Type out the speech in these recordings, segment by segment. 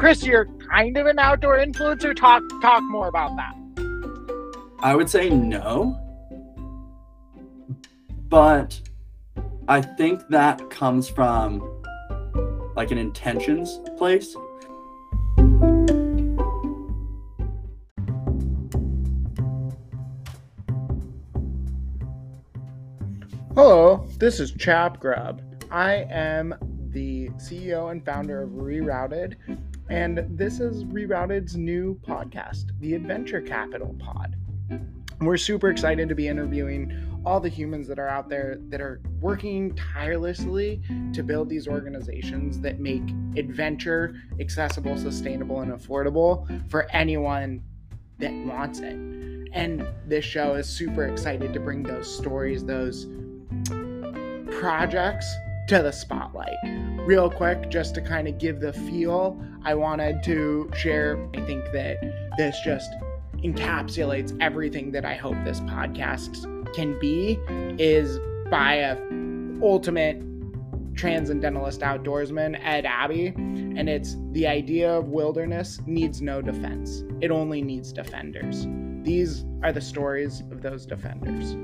Chris, you're kind of an outdoor influencer. Talk talk more about that. I would say no. But I think that comes from like an intentions place. Hello, this is Chap Grub. I am the CEO and founder of Rerouted, and this is Rerouted's new podcast, the Adventure Capital Pod. We're super excited to be interviewing all the humans that are out there that are working tirelessly to build these organizations that make adventure accessible, sustainable, and affordable for anyone that wants it. And this show is super excited to bring those stories, those projects to the spotlight. Real quick, just to kind of give the feel, I wanted to share. I think that this just encapsulates everything that I hope this podcast can be is by a ultimate transcendentalist outdoorsman, Ed Abbey, and it's the idea of wilderness needs no defense. It only needs defenders. These are the stories of those defenders.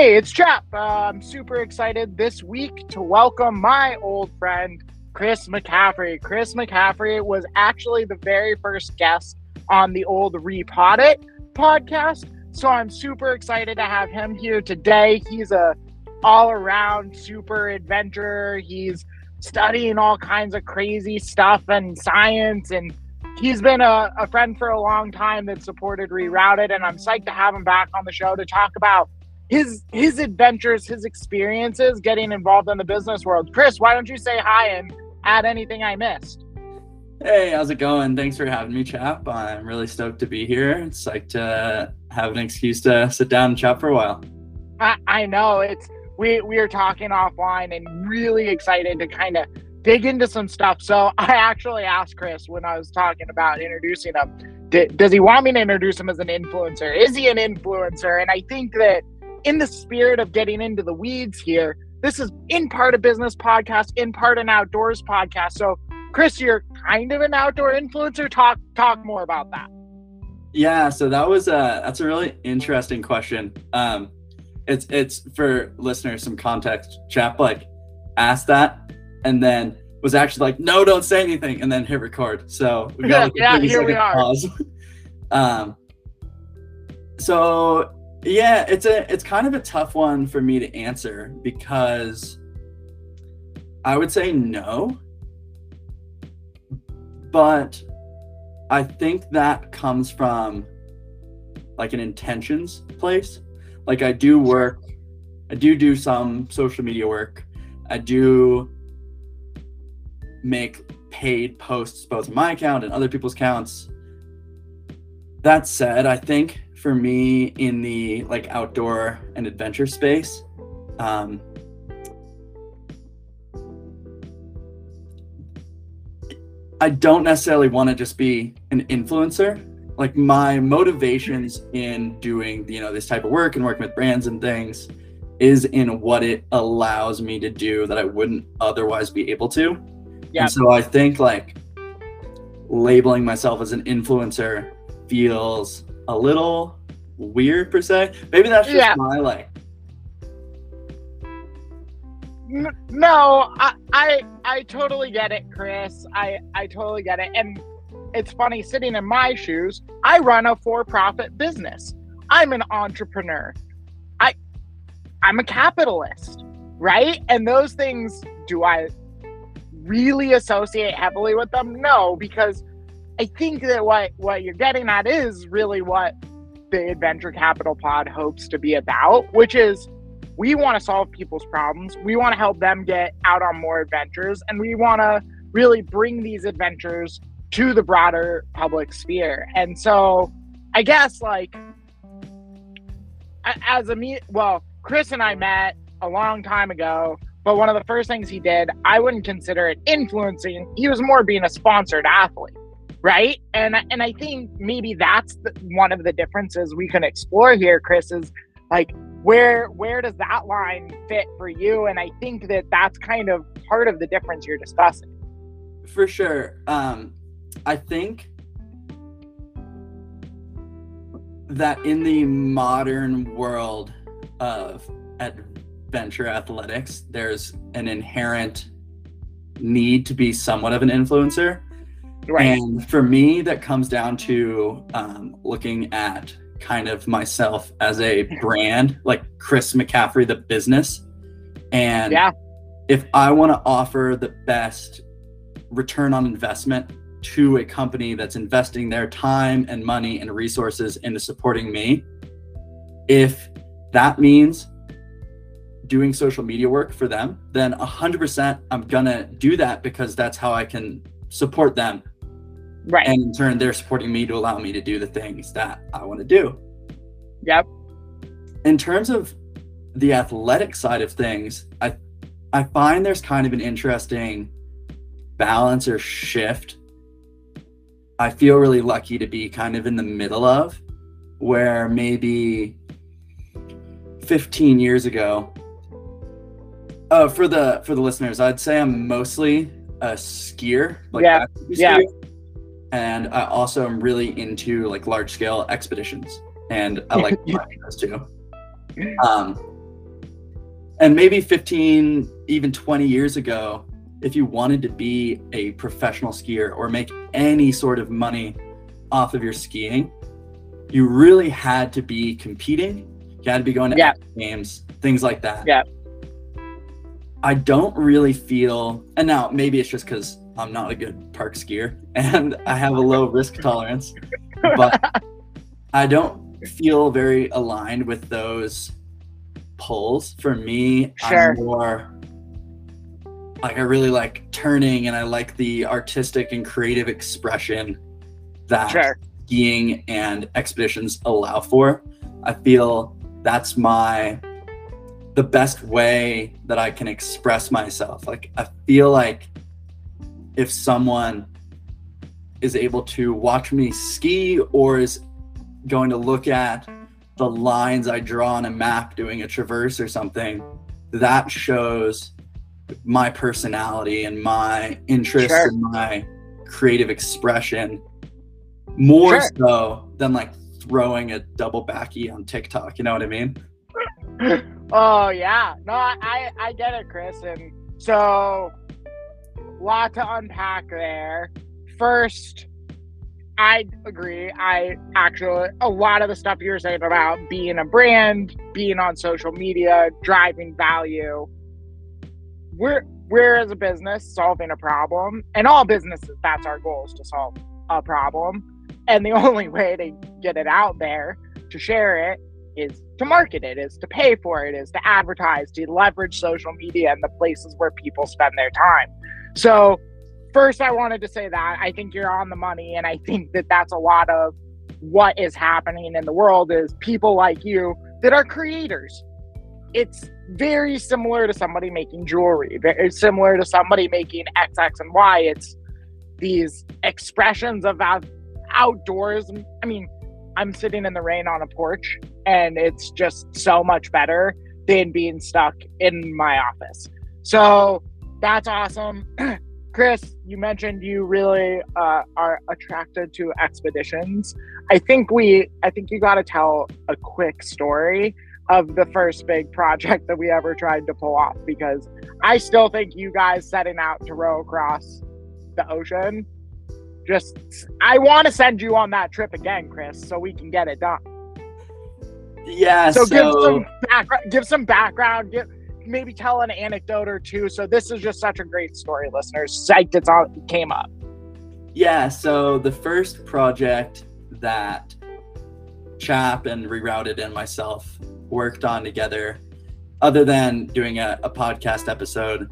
Hey, it's Chap. Uh, I'm super excited this week to welcome my old friend, Chris McCaffrey. Chris McCaffrey was actually the very first guest on the old Repod It podcast. So I'm super excited to have him here today. He's a all around super adventurer. He's studying all kinds of crazy stuff and science and he's been a, a friend for a long time that supported rerouted and i'm psyched to have him back on the show to talk about his his adventures, his experiences getting involved in the business world. Chris, why don't you say hi and add anything I missed? Hey, how's it going? Thanks for having me, chap. I'm really stoked to be here. It's like to have an excuse to sit down and chat for a while. I, I know it's we we are talking offline and really excited to kind of dig into some stuff. So I actually asked Chris when I was talking about introducing him, does he want me to introduce him as an influencer? Is he an influencer? And I think that in the spirit of getting into the weeds here, this is in part a business podcast, in part an outdoors podcast. So, Chris, you're kind of an outdoor influencer. Talk talk more about that. Yeah, so that was a that's a really interesting question. Um, it's it's for listeners some context. Chap like asked that, and then was actually like, "No, don't say anything," and then hit record. So we got like yeah, here we are. Pause. um, so yeah, it's a it's kind of a tough one for me to answer because I would say no. But I think that comes from like an intentions place. Like I do work I do do some social media work. I do make paid posts both on my account and other people's accounts. That said, I think for me in the like outdoor and adventure space. Um, I don't necessarily want to just be an influencer. Like my motivations in doing, you know, this type of work and working with brands and things is in what it allows me to do that I wouldn't otherwise be able to. Yeah. And so I think like labeling myself as an influencer feels a little weird per se. Maybe that's just yeah. my like. No, I, I I totally get it, Chris. I I totally get it, and it's funny sitting in my shoes. I run a for-profit business. I'm an entrepreneur. I I'm a capitalist, right? And those things, do I really associate heavily with them? No, because I think that what what you're getting at is really what the Adventure Capital Pod hopes to be about, which is we want to solve people's problems. We want to help them get out on more adventures, and we want to really bring these adventures to the broader public sphere. And so, I guess like as a me, well, Chris and I met a long time ago. But one of the first things he did, I wouldn't consider it influencing. He was more being a sponsored athlete right? And and i think maybe that's the, one of the differences we can explore here chris is like where where does that line fit for you? And i think that that's kind of part of the difference you're discussing. For sure. Um i think that in the modern world of adventure athletics there's an inherent need to be somewhat of an influencer Right. And for me, that comes down to um, looking at kind of myself as a brand, like Chris McCaffrey, the business. And yeah. if I want to offer the best return on investment to a company that's investing their time and money and resources into supporting me, if that means doing social media work for them, then 100% I'm going to do that because that's how I can support them Right. And in turn, they're supporting me to allow me to do the things that I want to do. Yep. In terms of the athletic side of things, I I find there's kind of an interesting balance or shift. I feel really lucky to be kind of in the middle of where maybe 15 years ago uh, for the for the listeners, I'd say I'm mostly a skier. Like yeah. yeah and I also am really into like large scale expeditions, and I like those too. Um, and maybe 15, even 20 years ago, if you wanted to be a professional skier or make any sort of money off of your skiing, you really had to be competing. You had to be going to yeah. games, things like that. Yeah. I don't really feel, and now maybe it's just because I'm not a good park skier and I have a low risk tolerance, but I don't feel very aligned with those pulls. For me, sure. I'm more like I really like turning and I like the artistic and creative expression that sure. skiing and expeditions allow for. I feel that's my the best way that I can express myself. Like I feel like if someone is able to watch me ski or is going to look at the lines I draw on a map doing a traverse or something, that shows my personality and my interest sure. and my creative expression more sure. so than like throwing a double backy on TikTok. You know what I mean? oh yeah, no, I I get it, Chris. And so lot to unpack there. First, I agree. I actually, a lot of the stuff you were saying about being a brand, being on social media, driving value, we're, we're as a business solving a problem. And all businesses, that's our goal is to solve a problem. And the only way to get it out there, to share it, is to market it, is to pay for it, is to advertise, to leverage social media and the places where people spend their time. So, first, I wanted to say that I think you're on the money, and I think that that's a lot of what is happening in the world is people like you that are creators. It's very similar to somebody making jewelry. Very similar to somebody making X, X, and Y. It's these expressions of outdoors. I mean, I'm sitting in the rain on a porch, and it's just so much better than being stuck in my office. So that's awesome. Chris, you mentioned you really uh, are attracted to expeditions. I think we, I think you got to tell a quick story of the first big project that we ever tried to pull off because I still think you guys setting out to row across the ocean. Just, I want to send you on that trip again, Chris, so we can get it done. Yeah. So, so... give some background. Give some background. Give maybe tell an anecdote or two. So this is just such a great story, listeners. Psyched it's all came up. Yeah, so the first project that Chap and Rerouted and myself worked on together, other than doing a, a podcast episode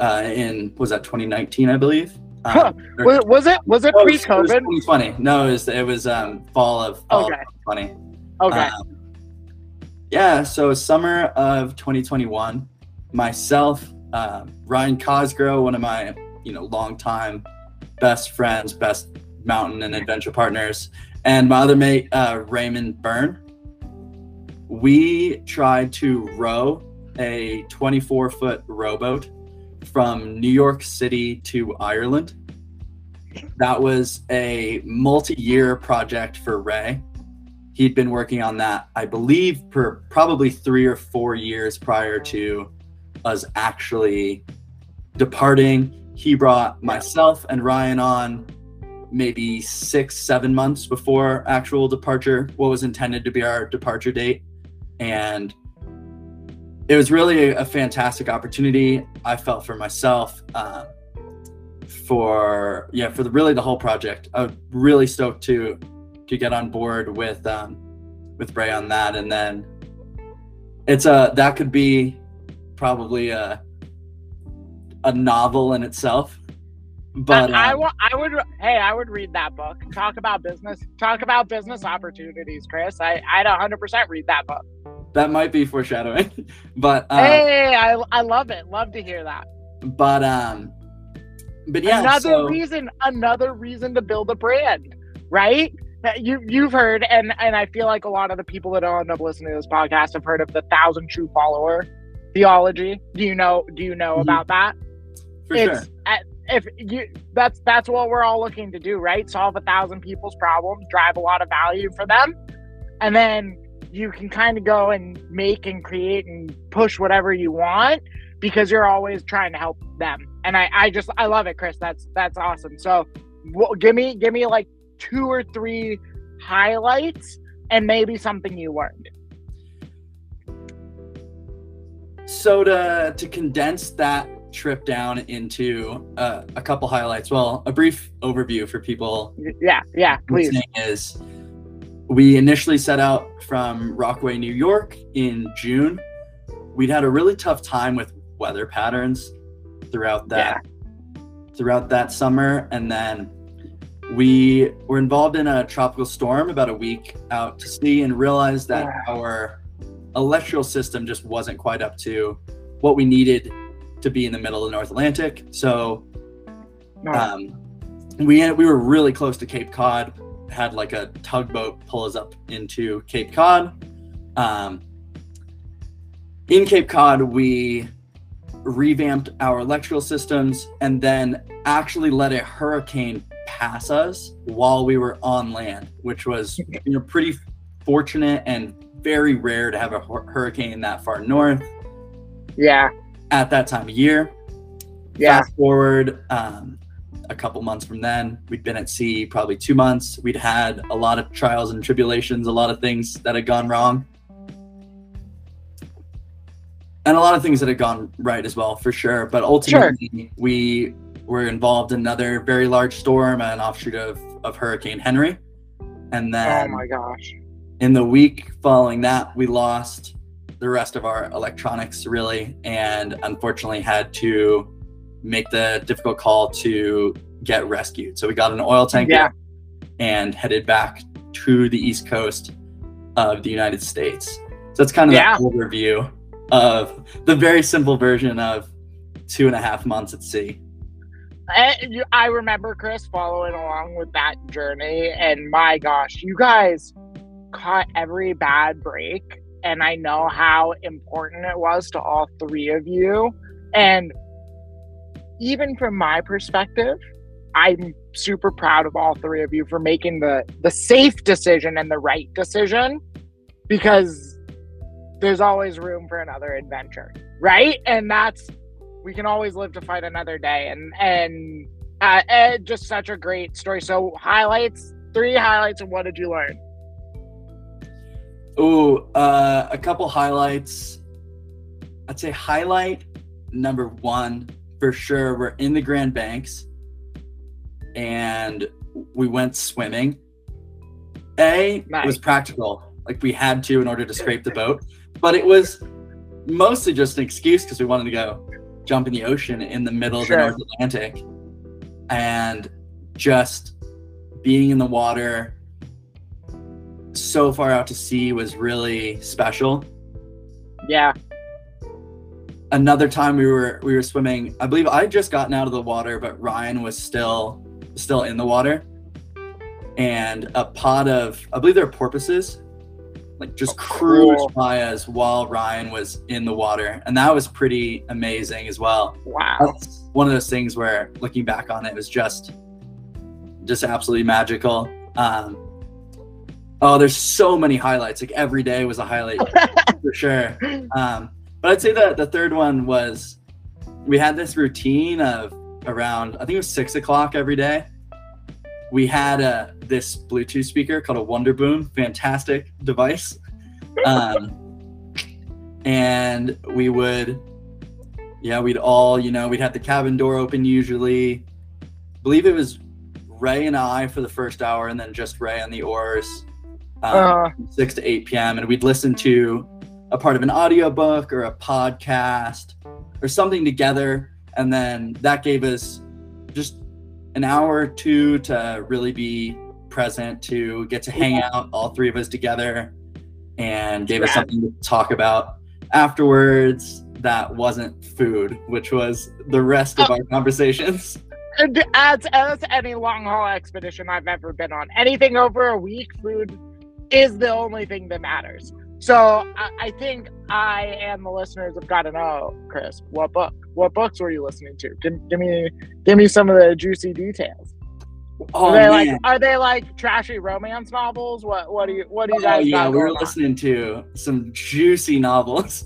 uh, in was that 2019, I believe. Um, huh. was, was, it was it oh, pre-COVID? 2020. No, it was it was um, fall of fall okay. of 2020. Okay. Um, yeah, so summer of 2021, myself, uh, Ryan Cosgrove, one of my you know longtime best friends, best Mountain and Adventure Partners, and my other mate uh, Raymond Byrne. We tried to row a 24 foot rowboat from New York City to Ireland. That was a multi year project for Ray. He'd been working on that, I believe, for probably three or four years prior to us actually departing. He brought myself and Ryan on maybe six, seven months before actual departure, what was intended to be our departure date. And it was really a, fantastic opportunity. I felt for myself, um, for yeah, for the really the whole project. I'm really stoked to to get on board with um, with Bray on that, and then it's a that could be probably a a novel in itself. But I, um, I, I would hey I would read that book. Talk about business. Talk about business opportunities, Chris. I I'd 100 percent read that book. That might be foreshadowing, but uh, hey, I I love it. Love to hear that. But um, but yeah, another so, reason, another reason to build a brand, right? You you've heard, and and I feel like a lot of the people that end up listening to this podcast have heard of the thousand true follower theology. Do you know? Do you know mm-hmm. about that? For it's, sure. At, if you that's that's what we're all looking to do, right? Solve a thousand people's problems, drive a lot of value for them, and then you can kind of go and make and create and push whatever you want because you're always trying to help them. And I, I just I love it, Chris. That's that's awesome. So give me give me like two or three highlights and maybe something you learned. So to to condense that trip down into uh, a couple highlights, well, a brief overview for people. Yeah, yeah, please. Is we initially set out from Rockaway, New York in June. We'd had a really tough time with weather patterns throughout that yeah. throughout that summer and then we were involved in a tropical storm about a week out to sea and realized that yeah. our electrical system just wasn't quite up to what we needed to be in the middle of the North Atlantic. So um, we we were really close to Cape Cod had like a tugboat pull us up into Cape Cod. Um, in Cape Cod, we revamped our electrical systems and then actually let a hurricane pass us while we were on land, which was you know pretty fortunate and very rare to have a hurricane that far north. Yeah. At that time of year. Yeah. Fast forward, um, a couple months from then. We'd been at sea probably two months. We'd had a lot of trials and tribulations, a lot of things that had gone wrong. And a lot of things that had gone right as well, for sure. But ultimately, sure. we were involved in another very large storm, an offshoot of, of Hurricane Henri. And oh then, oh my gosh. In the week following that, we lost the rest of our electronics, really, and unfortunately had to make the difficult call to get rescued. So we got an oil tanker yeah. and headed back to the east coast of the United States. So that's kind of yeah. the overview of the very simple version of two and a half months at sea. Eh, I, I remember Chris following along with that journey, and my gosh, you guys caught every bad break, and I know how important it was to all three of you. And even from my perspective, I'm super proud of all three of you for making the the safe decision and the right decision because there's always room for another adventure, right? And that's we can always live to fight another day and and uh, uh, just such a great story. So highlights, three highlights and what did you learn? Oh, uh, a couple highlights. I'd say highlight number one for sure we're in the Grand Banks and we went swimming. A nice. was practical, like we had to in order to scrape the boat, but it was mostly just an excuse because we wanted to go jump in the ocean in the middle sure. of the North Atlantic and just being in the water so far out to sea was really special. Yeah another time we were we were swimming i believe i just gotten out of the water but ryan was still still in the water and a pod of I believe they're porpoises, like just Oh, cruised cool. by us while Ryan was in the water, and that was pretty amazing as well. Wow. That's one of those things where looking back on it was just just absolutely magical. Um, oh, there's so many highlights. Like every day was a highlight for sure. Um, but I'd say that the third one was we had this routine of around I think it was six o'clock every day. We had a this Bluetooth speaker called a Wonderboom, fantastic device. Um, and we would, yeah, we'd all, you know, we'd have the cabin door open usually. believe it was Ray and I for the first hour, and then just Ray on the oars. Um, Uh, 6 to 8 p.m. and we'd listen to a part of an audiobook or a podcast or something together. And then that gave us an hour or two to really be present, to get to hang out, all three of us together, and gave us something to talk about afterwards that wasn't food, which was the rest of oh. our conversations. as as any long haul expedition I've ever been on, anything over a week, food is the only thing that matters. So I, I think I and the listeners have got to know, Chris, what book, what books were you listening to? Give, give me, give me some of the juicy details. Oh, are they man. like, are they like trashy romance novels? What, what do you, what do you Oh, guys? yeah, got we were going on? listening to some juicy novels.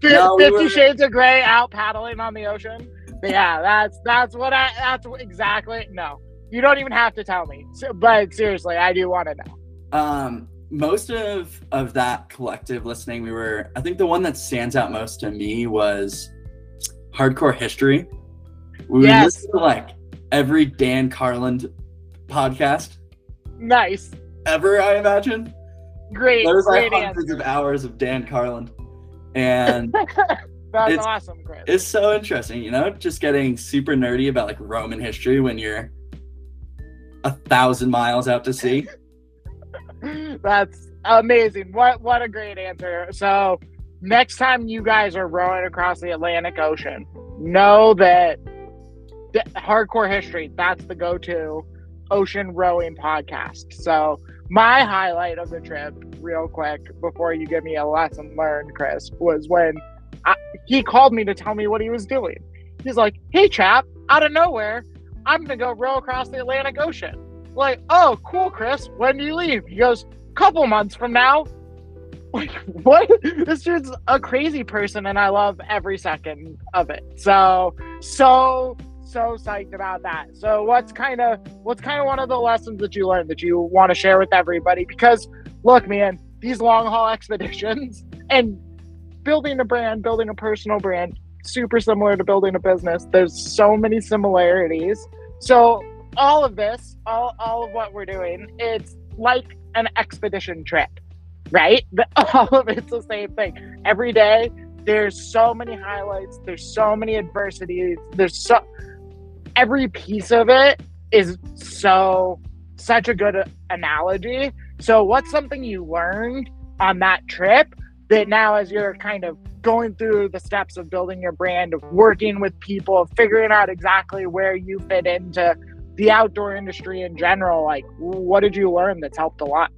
Fif- No, we Fifty were- Shades of Grey out paddling on the ocean. Yeah, that's that's what I that's exactly. No, you don't even have to tell me. So, but seriously, I do want to know. Um, most of of that collective listening, we were. I think the one that stands out most to me was hardcore history. We Yes. listen to like every Dan Carlin podcast Nice, ever. I imagine great, there's like hundreds answer. of hours of Dan Carlin, and That's it's- awesome, Chris. it's so interesting. You know, just getting super nerdy about like Roman history when you're a thousand miles out to sea. That's amazing. What what a great answer. So next time you guys are rowing across the Atlantic Ocean, know that th- hardcore history, that's the go-to ocean rowing podcast. So my highlight of the trip, real quick, before you give me a lesson learned, Chris, was when I, he called me to tell me what he was doing. He's like, "Hey, chap, out of nowhere, I'm gonna go row across the Atlantic Ocean." Like, oh, cool, Chris. When do you leave? He goes, couple months from now. Like, what? This dude's a crazy person, and I love every second of it. So, so, so psyched about that. So, what's kind of, what's kind of one of the lessons that you learned that you want to share with everybody? Because, look, man, these long haul expeditions and building a brand, building a personal brand, super similar to building a business. There's so many similarities. So, all of this, all, all of what we're doing, it's like an expedition trip, right? All of it's the same thing. Every day, there's so many highlights, there's so many adversities, there's so every piece of it is so such a good analogy. So, what's something you learned on that trip that now, as you're kind of going through the steps of building your brand, of working with people, of figuring out exactly where you fit into the outdoor industry in general, like what did you learn that's helped a lot?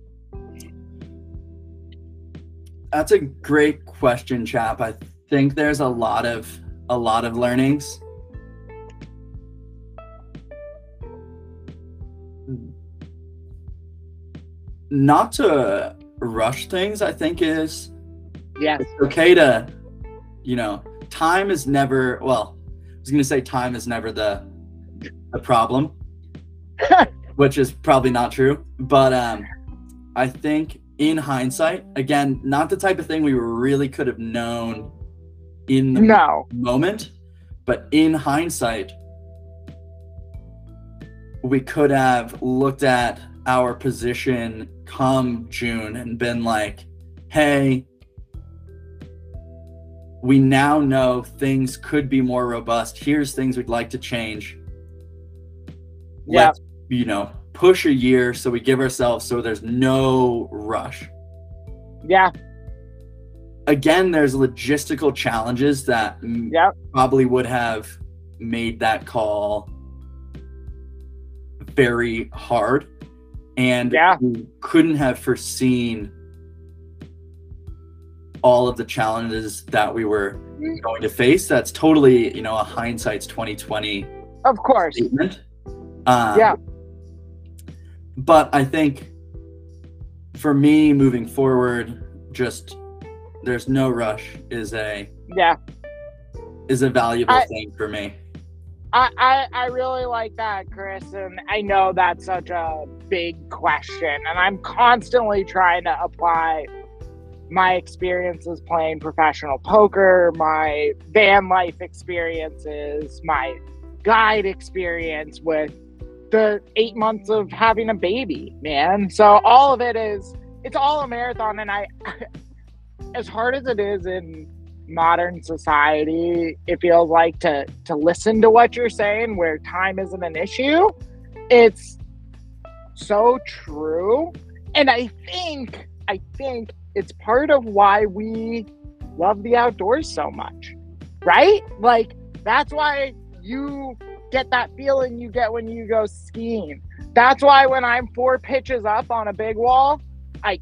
That's a great question, chap. I think there's a lot of a lot of learnings. Not to rush things, I think is yeah it's okay to, you know, time is never well, I was gonna say time is never the the problem, which is probably not true. But um I think in hindsight, again, not the type of thing we really could have known in the no. moment, but in hindsight, we could have looked at our position come June and been like, hey, we now know things could be more robust. Here's things we'd like to change. Yeah. Let's, you know, push a year so we give ourselves so there's no rush Yeah. again, there's logistical challenges that mm, Yep. probably would have made that call very hard. and Yeah. we couldn't have foreseen all of the challenges that we were going to face. That's totally, you know, a hindsight's 2020 Of course. statement. Um, Yeah. But I think for me moving forward, just there's no rush is a Yeah. is a valuable I- thing for me. I, I, I really like that, Chris. And I know that's such a big question. And I'm constantly trying to apply my experiences playing professional poker, my van life experiences, my guide experience with the eight months of having a baby, man. So all of it is, it's all a marathon. And I, as hard as it is in modern society it feels like to to listen to what you're saying where time isn't an issue it's so true and i think i think it's part of why we love the outdoors so much right like that's why you get that feeling you get when you go skiing that's why when i'm four pitches up on a big wall i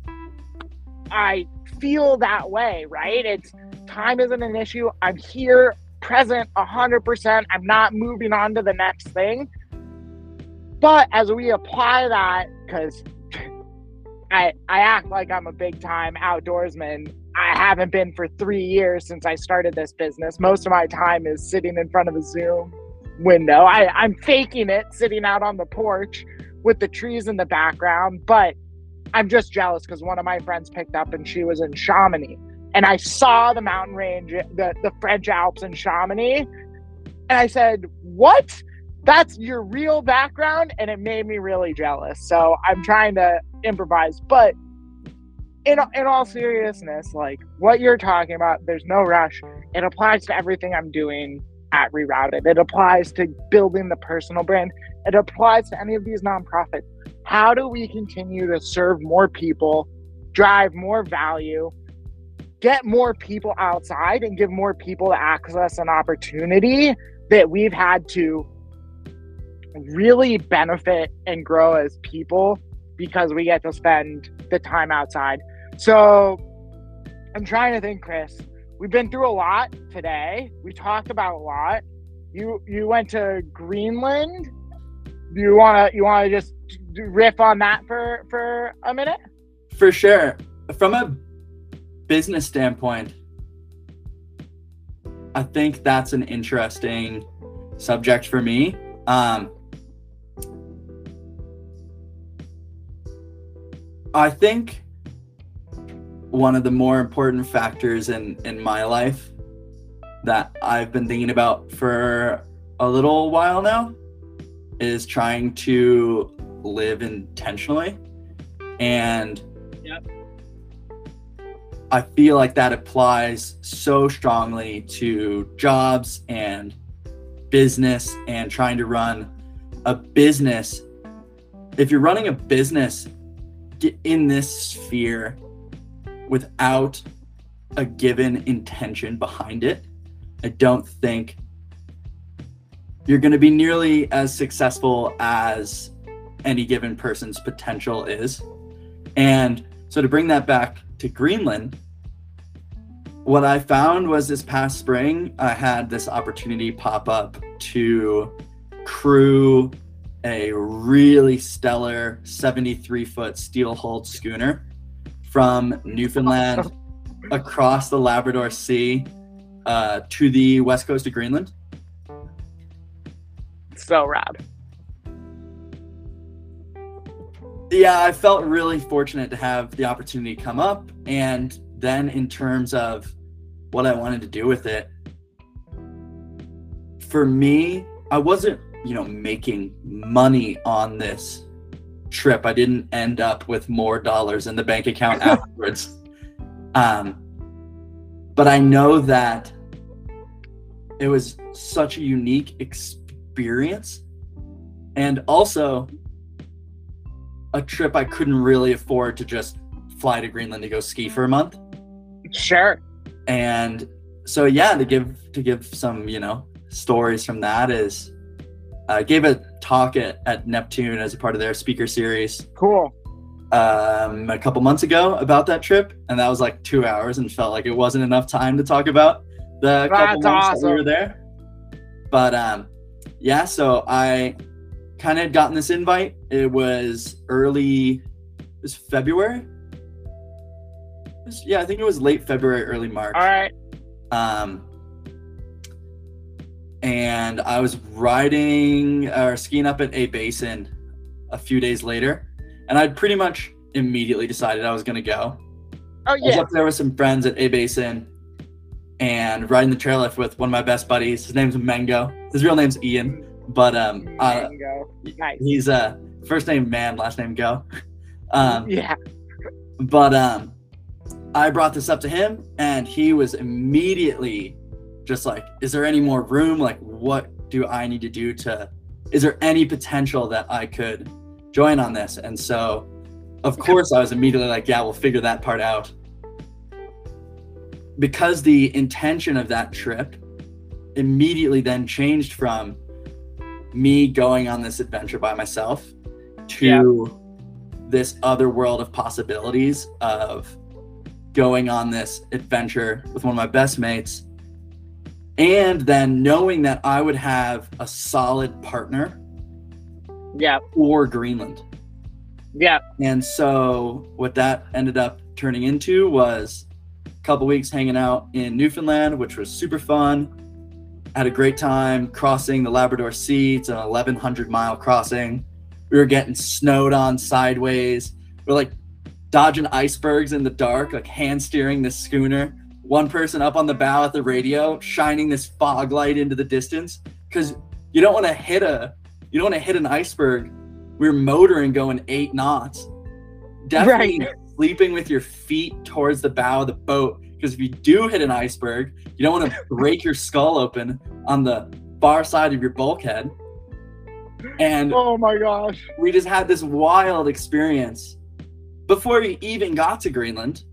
i feel that way right it's time isn't an issue. I'm here, present 100%. I'm not moving on to the next thing. But as we apply that, because I, I act like I'm a big time outdoorsman, I haven't been for three years since I started this business. Most of my time is sitting in front of a Zoom window. I, I'm faking it, sitting out on the porch with the trees in the background. But I'm just jealous because one of my friends picked up and she was in Chamonix and I saw the mountain range, the, the French Alps in Chamonix. And I said, What? That's your real background? And it made me really jealous. So I'm trying to improvise. But in, in all seriousness, like what you're talking about, there's no rush. It applies to everything I'm doing at Rerouted. It applies to building the personal brand. It applies to any of these nonprofits. How do we continue to serve more people, drive more value, get more people outside and give more people access and opportunity that we've had to really benefit and grow as people because we get to spend the time outside. So I'm trying to think, Chris. We've been through a lot today. We talked about a lot. You you went to Greenland. Do you wanna you wanna just riff on that for for a minute? For sure. From a business standpoint, I think that's an interesting subject for me. Um, I think one of the more important factors in, in my life that I've been thinking about for a little while now is trying to live intentionally. And Yep. I feel like that applies so strongly to jobs and business and trying to run a business. If you're running a business in this sphere without a given intention behind it, I don't think you're going to be nearly as successful as any given person's potential is. And so to bring that back to Greenland, what I found was this past spring, I had this opportunity pop up to crew a really stellar 73 foot steel hulled schooner from Newfoundland across the Labrador Sea uh, to the west coast of Greenland. So rad. yeah, I felt really fortunate to have the opportunity come up. And then, in terms of what I wanted to do with it, for me, I wasn't, you know, making money on this trip. I didn't end up with more dollars in the bank account afterwards. Um, but I know that it was such a unique experience. And also, a trip I couldn't really afford to just fly to Greenland to go ski for a month. Sure. And so yeah, to give to give some, you know, stories from that is I gave a talk at, at Neptune as a part of their speaker series Cool. um, a couple months ago about that trip, and that was like two hours, and felt like it wasn't enough time to talk about the couple That's months that we were there. But um, yeah, so I kind of had gotten this invite. It was early, it was February. It was- yeah, I think it was late February, early March. All right. Um, and I was riding or skiing up at A Basin a few days later, and I'd pretty much immediately decided I was going to go. Oh yeah. I was up there with some friends at A Basin and riding the traillift with one of my best buddies. His name's Mango. His real name's Ian, but um, uh, Mango. Nice. he's uh, first name Man, last name Go. Um, Yeah. but um i brought this up to him and he was immediately just like is there any more room? Like what do i need to do to is there any potential that i could join on this? And so of course i was immediately like yeah we'll figure that part out. Because the intention of that trip immediately then changed from me going on this adventure by myself to this other world of possibilities of going on this adventure with one of my best mates and then knowing that I would have a solid partner Yeah. Or Greenland. Yeah. And so what that ended up turning into was a couple weeks hanging out in Newfoundland, which was super fun. Had a great time crossing the Labrador Sea. It's an 1100 mile crossing. We were getting snowed on sideways. We're like dodging icebergs in the dark, like hand steering this schooner. One person up on the bow at the radio, shining this fog light into the distance, because you don't want to hit a, you don't want to hit an iceberg we are motoring going eight knots. Definitely Right. sleeping with your feet towards the bow of the boat. Because if you do hit an iceberg, you don't want to break your skull open on the far side of your bulkhead. And Oh my gosh. we just had this wild experience before we even got to Greenland.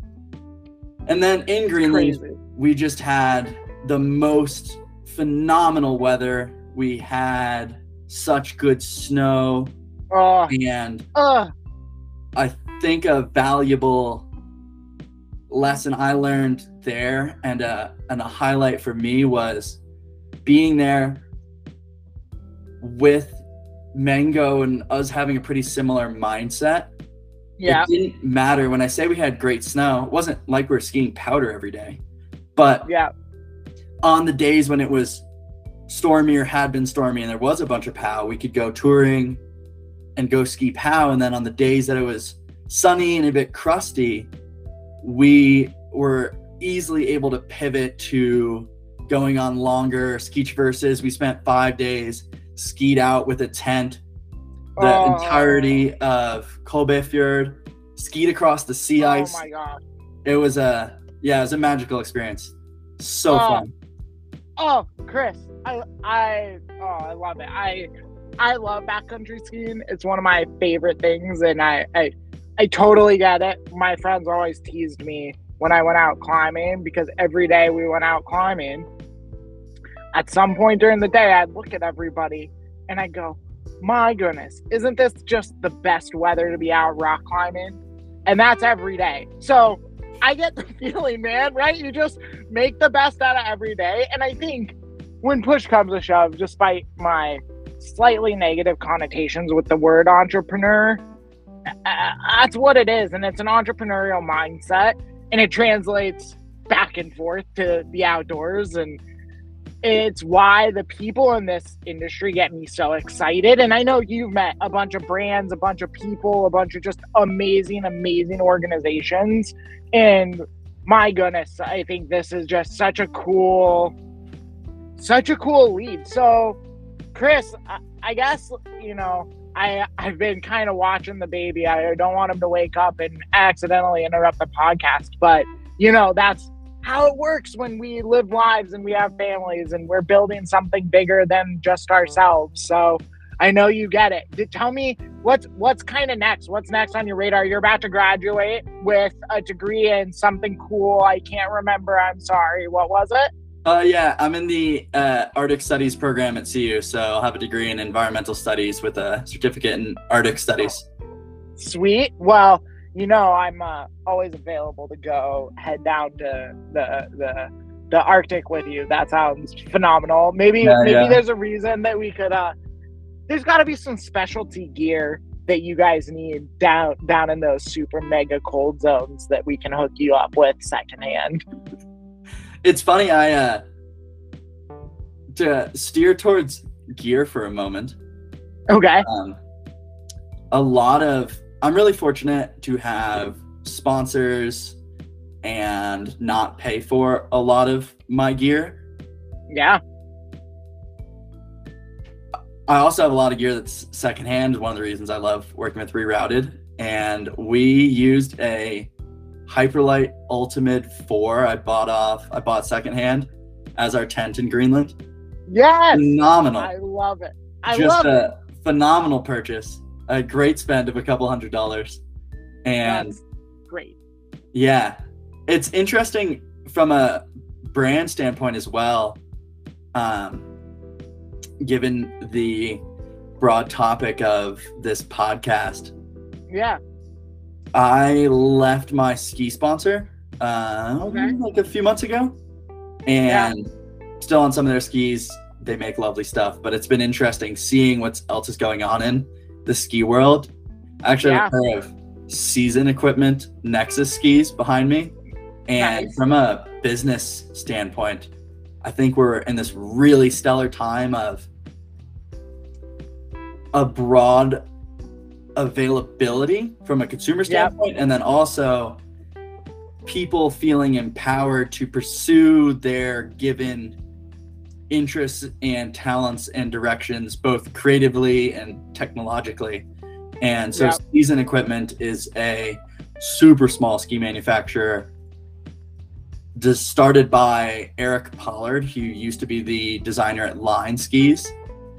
And then in Greenland, we just had the most phenomenal weather. We had such good snow Oh. and Uh, I think a valuable lesson I learned there and a, and a highlight for me was being there with Mango and us having a pretty similar mindset. Yeah. It didn't matter when I say we had great snow, it wasn't like we were skiing powder every day. But Yeah. on the days when it was stormy or had been stormy and there was a bunch of POW, we could go touring and go ski POW. And then on the days that it was sunny and a bit crusty, we were easily able to pivot to going on longer ski traverses. We spent five days skied out with a tent, the Oh. entirety of Kobbefjord, skied across the sea Oh ice. my gosh. It was a yeah, it was a magical experience. So Oh. fun. Oh, Chris, I I oh I love it. I I love backcountry skiing. It's one of my favorite things, and I I I totally get it. My friends always teased me when I went out climbing because every day we went out climbing. At some point during the day, I'd look at everybody and I'd go, "My goodness, isn't this just the best weather to be out rock climbing?" And that's every day. So I get the feeling, man. Right? You just make the best out of every day. And I think when push comes to shove, despite my slightly negative connotations with the word entrepreneur, uh, that's what it is. And it's an entrepreneurial mindset. And it translates back and forth to the outdoors. And it's why the people in this industry get me so excited. And I know you've met a bunch of brands, a bunch of people, a bunch of just amazing, amazing organizations. And my goodness, I think this is just such a cool, such a cool lead. So, Chris, I, guess you know I I've been kind of watching the baby. I don't want him to wake up and accidentally interrupt the podcast, but you know that's how it works when we live lives and we have families and we're building something bigger than just ourselves. So. I know you get it. Did, tell me what's what's kind of next. What's next on your radar? You're about to graduate with a degree in something cool. I can't remember. I'm sorry. What was it? Uh, yeah, I'm in the uh, Arctic Studies program at CU, so I'll have a degree in environmental studies with a certificate in Arctic Studies. Sweet. Well, you know, I'm uh, always available to go head down to the the the Arctic with you. That sounds phenomenal. Maybe Yeah, maybe yeah. there's a reason that we could. uh There's got to be some specialty gear that you guys need down down in those super mega cold zones that we can hook you up with secondhand. It's funny, I uh, to steer towards gear for a moment. Okay. Um, a lot of I'm really fortunate to have sponsors and not pay for a lot of my gear. Yeah. I also have a lot of gear that's secondhand. One of the reasons I love working with Rerouted. And we used a Hyperlite Ultamid 4 I bought off, I bought secondhand as our tent in Greenland. Yes. Phenomenal. I love it. I Just love it. a phenomenal purchase. A great spend of a couple hundred dollars. And That's great. Yeah, it's interesting from a brand standpoint as well. Um, given the broad topic of this podcast, Yeah. I left my ski sponsor um, Okay. like a few months ago, and still on some of their skis. They make lovely stuff, but it's been interesting seeing what else is going on in the ski world. I actually have a pair of season equipment Nexus skis behind me, and Nice. from a business standpoint, I think we're in this really stellar time of a broad availability from a consumer Yep. standpoint and then also people feeling empowered to pursue their given interests and talents and directions both creatively and technologically. And so season equipment is a super small ski manufacturer. Just started by eric pollard who used to be the designer at line skis.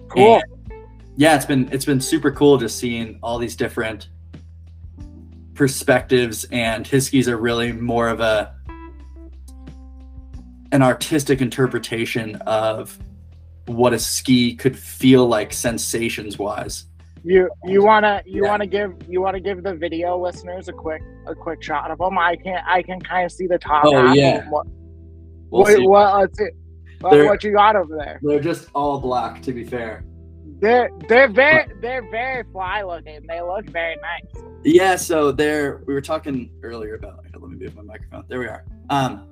Cool. and yeah, it's been it's been super cool just seeing all these different perspectives and his skis are really more of a an artistic interpretation of what a ski could feel like sensations wise. You you wanna you Yeah. wanna give you wanna give the video listeners a quick a quick shot of them. I can I can kind of see the top. Oh, yeah. What, We'll what, see. what let's see. They're- what you got over there? They're just all black to be fair. They're they're very they're very fly looking. They look very nice. Yeah, so there we were talking earlier about here, let me move my microphone. There we are. Um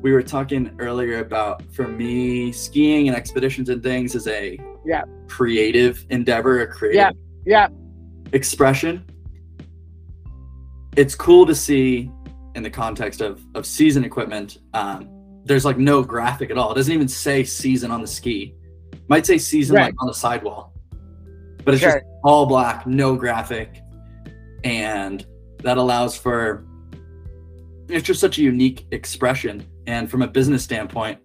we were talking earlier about for me skiing and expeditions and things is a Yeah. creative endeavor, a creative Yeah. Yeah. expression. It's cool to see in the context of of season equipment. Um, there's like no graphic at all. It doesn't even say season on the ski. Might say season Right. like on the sidewall, but it's Sure. just all black, no graphic, and that allows for it's just such a unique expression. And from a business standpoint,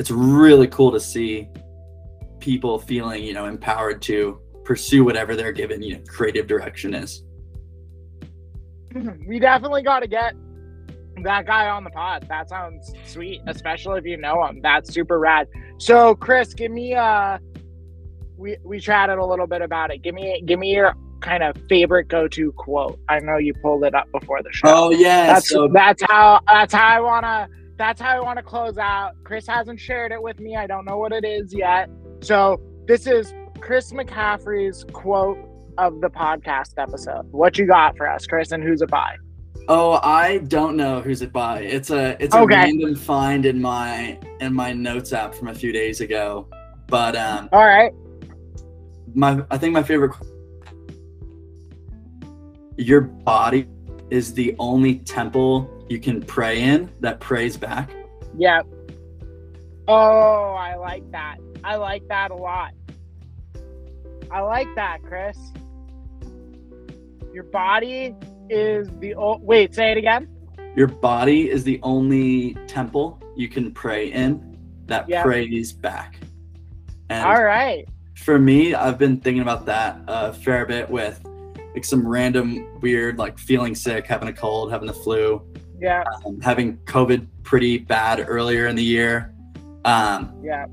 it's really cool to see people feeling you know empowered to pursue whatever their given you know creative direction is. Mm-hmm. we definitely got to get that guy on the pod. That sounds sweet, especially if you know him. That's super rad. So, Chris, give me a. we we chatted a little bit about it. Give me give me your kind of favorite go-to quote. I know you pulled it up before the show. Oh yeah, that's so that's how that's how I wanna that's how I wanna close out. Chris hasn't shared it with me. I don't know what it is yet. So this is Chris McCaffrey's quote of the podcast episode. What you got for us, Chris, and who's it by? oh I don't know who's it by. It's a it's a Okay. random find in my in my notes app from a few days ago. But um All right. my I think my favorite your body is the only temple you can pray in that prays back. Yeah. Oh, I like that. I like that a lot. I like that, Chris. Your body is the o- wait. Say it again. Your body is the only temple you can pray in that Yeah. prays back. And All right. for me, I've been thinking about that a fair bit with like some random weird, like feeling sick, having a cold, having the flu, Yeah. um, having COVID pretty bad earlier in the year. Um, Yeah.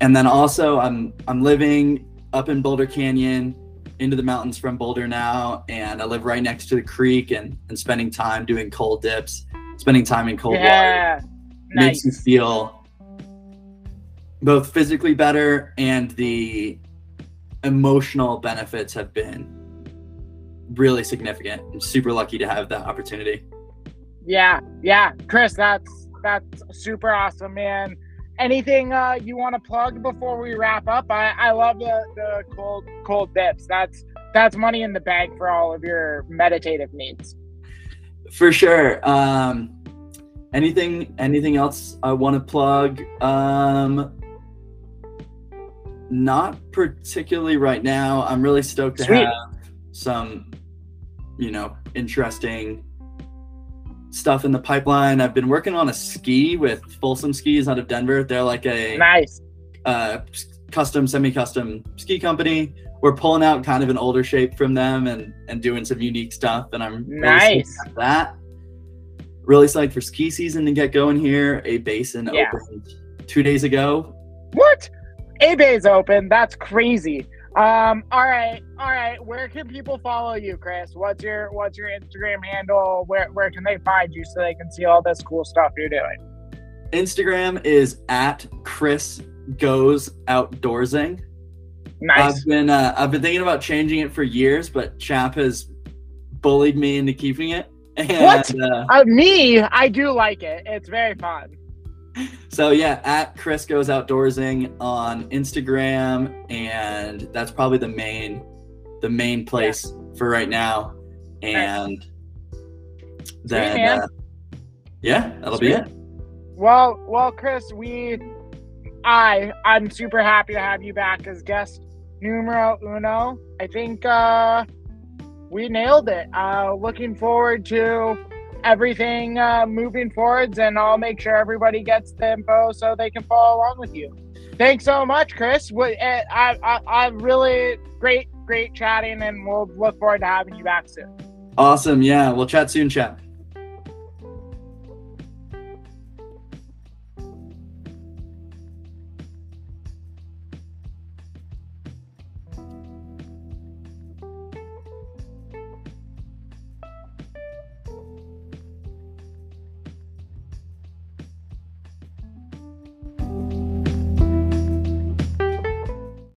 and then also I'm I'm living up in Boulder Canyon into the mountains from Boulder now and I live right next to the creek and, and spending time doing cold dips, spending time in cold water Yeah. makes you feel both physically better and the emotional benefits have been really significant. I'm super lucky to have that opportunity. Yeah, yeah, Chris, that's that's super awesome, man. Anything uh, you want to plug before we wrap up? I, I love the, the cold cold dips. That's that's money in the bank for all of your meditative needs. For sure. Um, anything anything else I want to plug? Um, not particularly right now. I'm really stoked to Sweet. have some, you know, interesting stuff in the pipeline. I've been working on a ski with Folsom Skis out of Denver. They're like a Nice. uh, custom, semi-custom ski company. We're pulling out kind of an older shape from them and and doing some unique stuff. And I'm Nice. about that. Really psyched for ski season to get going here. A basin Yeah. opened two days ago. What? A-Bay's open. That's crazy. Um, all right, all right. Where can people follow you, Chris? What's your what's your Instagram handle? Where where can they find you so they can see all this cool stuff you're doing? Instagram is at Chris Goes Outdoorsing. Nice. I've been uh, I've been thinking about changing it for years, but Chap has bullied me into keeping it. And, What? Uh, Uh, me, I do like it. It's very fun. So yeah, at Chris Goes Outdoorsing on Instagram, and that's probably the main the main place for right now. And then man. uh, yeah, that'll Sweet. be it. Well, well, Chris, we, I, I'm super happy to have you back as guest numero uno. I think uh, we nailed it. Uh, looking forward to everything uh, moving forwards, and I'll make sure everybody gets the info so they can follow along with you. Thanks so much, Chris. Eh, I, I, I really great, great chatting, and we'll look forward to having you back soon. Awesome. Yeah, we'll chat soon, chat.